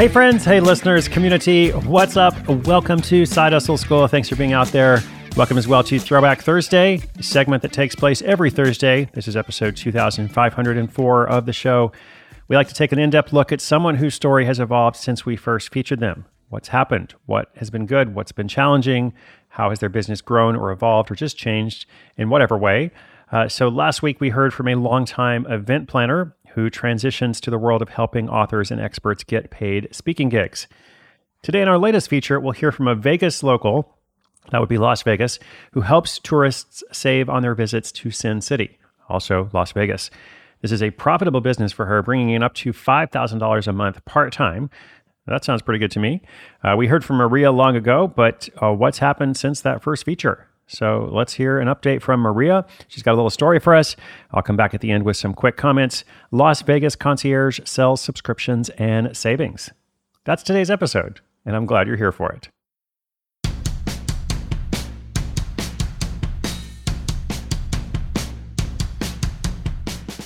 Hey, friends. Hey, listeners, community. What's up? Welcome to Side Hustle School. Thanks for being out there. Welcome as well to Throwback Thursday, a segment that takes place every Thursday. This is episode 2504 of the show. We like to take an in depth look at someone whose story has evolved since we first featured them. What's happened? What has been good? What's been challenging? How has their business grown or evolved or just changed in whatever way? Uh, so, last week we heard from a longtime event planner who transitions to the world of helping authors and experts get paid speaking gigs. Today, in our latest feature, we'll hear from a Vegas local, that would be Las Vegas, who helps tourists save on their visits to Sin City, also Las Vegas. This is a profitable business for her, bringing in up to $5,000 a month part time. That sounds pretty good to me. Uh, we heard from Maria long ago, but uh, what's happened since that first feature? So let's hear an update from Maria. She's got a little story for us. I'll come back at the end with some quick comments. Las Vegas Concierge sells subscriptions and savings. That's today's episode, and I'm glad you're here for it.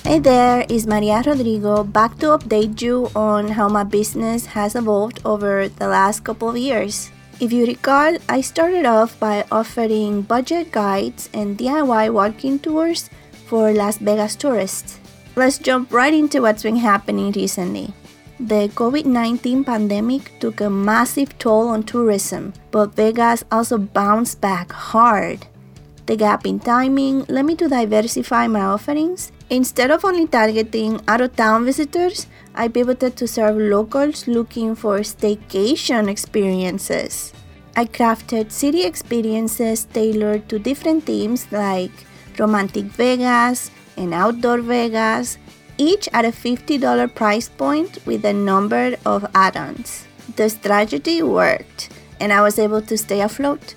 Hey there, it's Maria Rodrigo back to update you on how my business has evolved over the last couple of years. If you recall, I started off by offering budget guides and DIY walking tours for Las Vegas tourists. Let's jump right into what's been happening recently. The COVID 19 pandemic took a massive toll on tourism, but Vegas also bounced back hard. The gap in timing led me to diversify my offerings. Instead of only targeting out of town visitors, I pivoted to serve locals looking for staycation experiences. I crafted city experiences tailored to different themes like Romantic Vegas and Outdoor Vegas, each at a $50 price point with a number of add ons. The strategy worked, and I was able to stay afloat.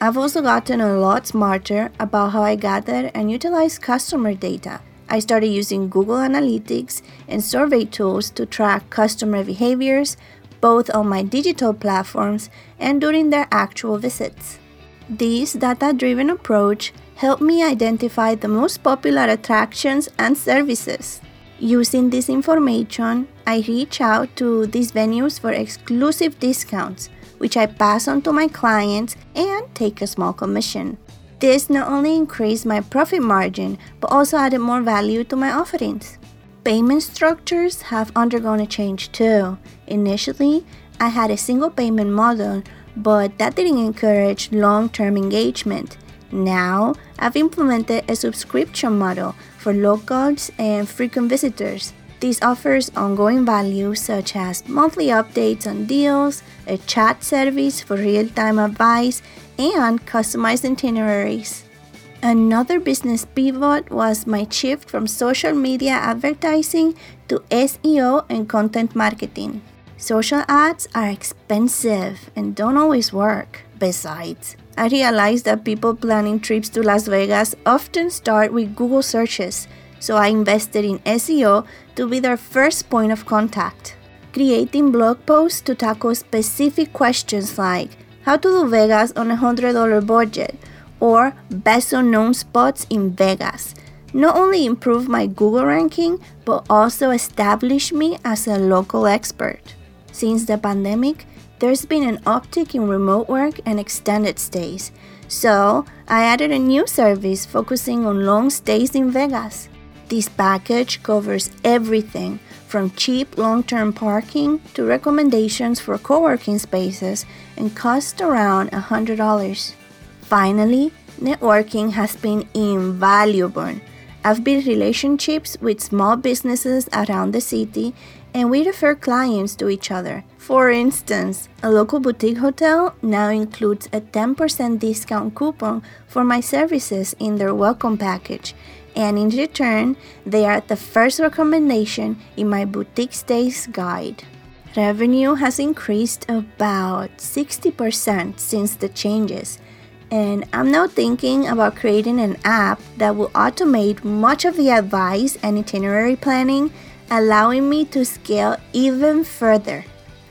I've also gotten a lot smarter about how I gather and utilize customer data. I started using Google Analytics and survey tools to track customer behaviors, both on my digital platforms and during their actual visits. This data driven approach helped me identify the most popular attractions and services. Using this information, I reach out to these venues for exclusive discounts, which I pass on to my clients and take a small commission. This not only increased my profit margin, but also added more value to my offerings. Payment structures have undergone a change too. Initially, I had a single payment model, but that didn't encourage long term engagement. Now, I've implemented a subscription model for locals and frequent visitors. This offers ongoing value such as monthly updates on deals, a chat service for real time advice, and customized itineraries. Another business pivot was my shift from social media advertising to SEO and content marketing. Social ads are expensive and don't always work. Besides, I realized that people planning trips to Las Vegas often start with Google searches, so I invested in SEO to be their first point of contact. Creating blog posts to tackle specific questions like how to do Vegas on a $100 budget, or best unknown spots in Vegas. Not only improved my Google ranking, but also established me as a local expert. Since the pandemic, there's been an uptick in remote work and extended stays. So, I added a new service focusing on long stays in Vegas. This package covers everything from cheap long term parking to recommendations for co working spaces and costs around $100. Finally, networking has been invaluable. I've built relationships with small businesses around the city and we refer clients to each other. For instance, a local boutique hotel now includes a 10% discount coupon for my services in their welcome package, and in return, they are the first recommendation in my boutique stays guide. Revenue has increased about 60% since the changes, and I'm now thinking about creating an app that will automate much of the advice and itinerary planning, allowing me to scale even further.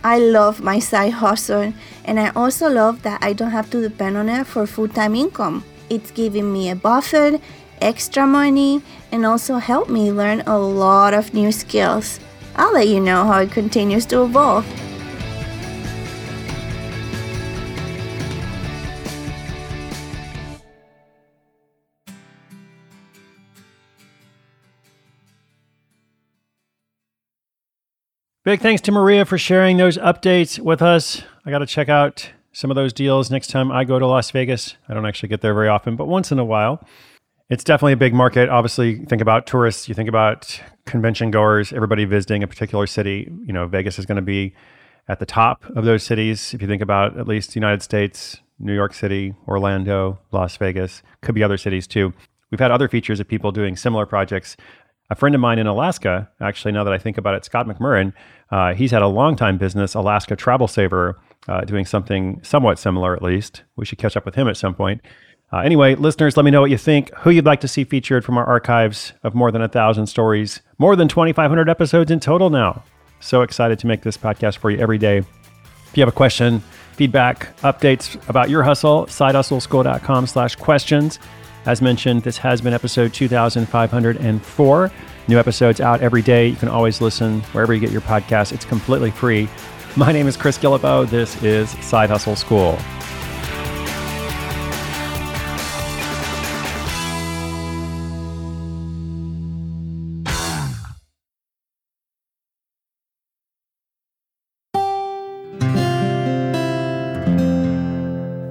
I love my side hustle, and I also love that I don't have to depend on it for full time income. It's giving me a buffer, extra money, and also help me learn a lot of new skills. I'll let you know how it continues to evolve. Big thanks to Maria for sharing those updates with us. I got to check out some of those deals next time I go to Las Vegas. I don't actually get there very often, but once in a while. It's definitely a big market. Obviously, think about tourists, you think about convention goers, everybody visiting a particular city. You know, Vegas is going to be at the top of those cities. If you think about at least the United States, New York City, Orlando, Las Vegas, could be other cities too. We've had other features of people doing similar projects. A friend of mine in Alaska, actually, now that I think about it, Scott McMurren, uh, he's had a long time business, Alaska Travel Saver, uh, doing something somewhat similar at least. We should catch up with him at some point. Uh, anyway, listeners, let me know what you think, who you'd like to see featured from our archives of more than a thousand stories, more than 2,500 episodes in total now. So excited to make this podcast for you every day. If you have a question, feedback, updates about your hustle, sidehustleschool.com slash questions. As mentioned, this has been episode 2504. New episodes out every day. You can always listen wherever you get your podcast. It's completely free. My name is Chris Guillebeau. This is Side Hustle School.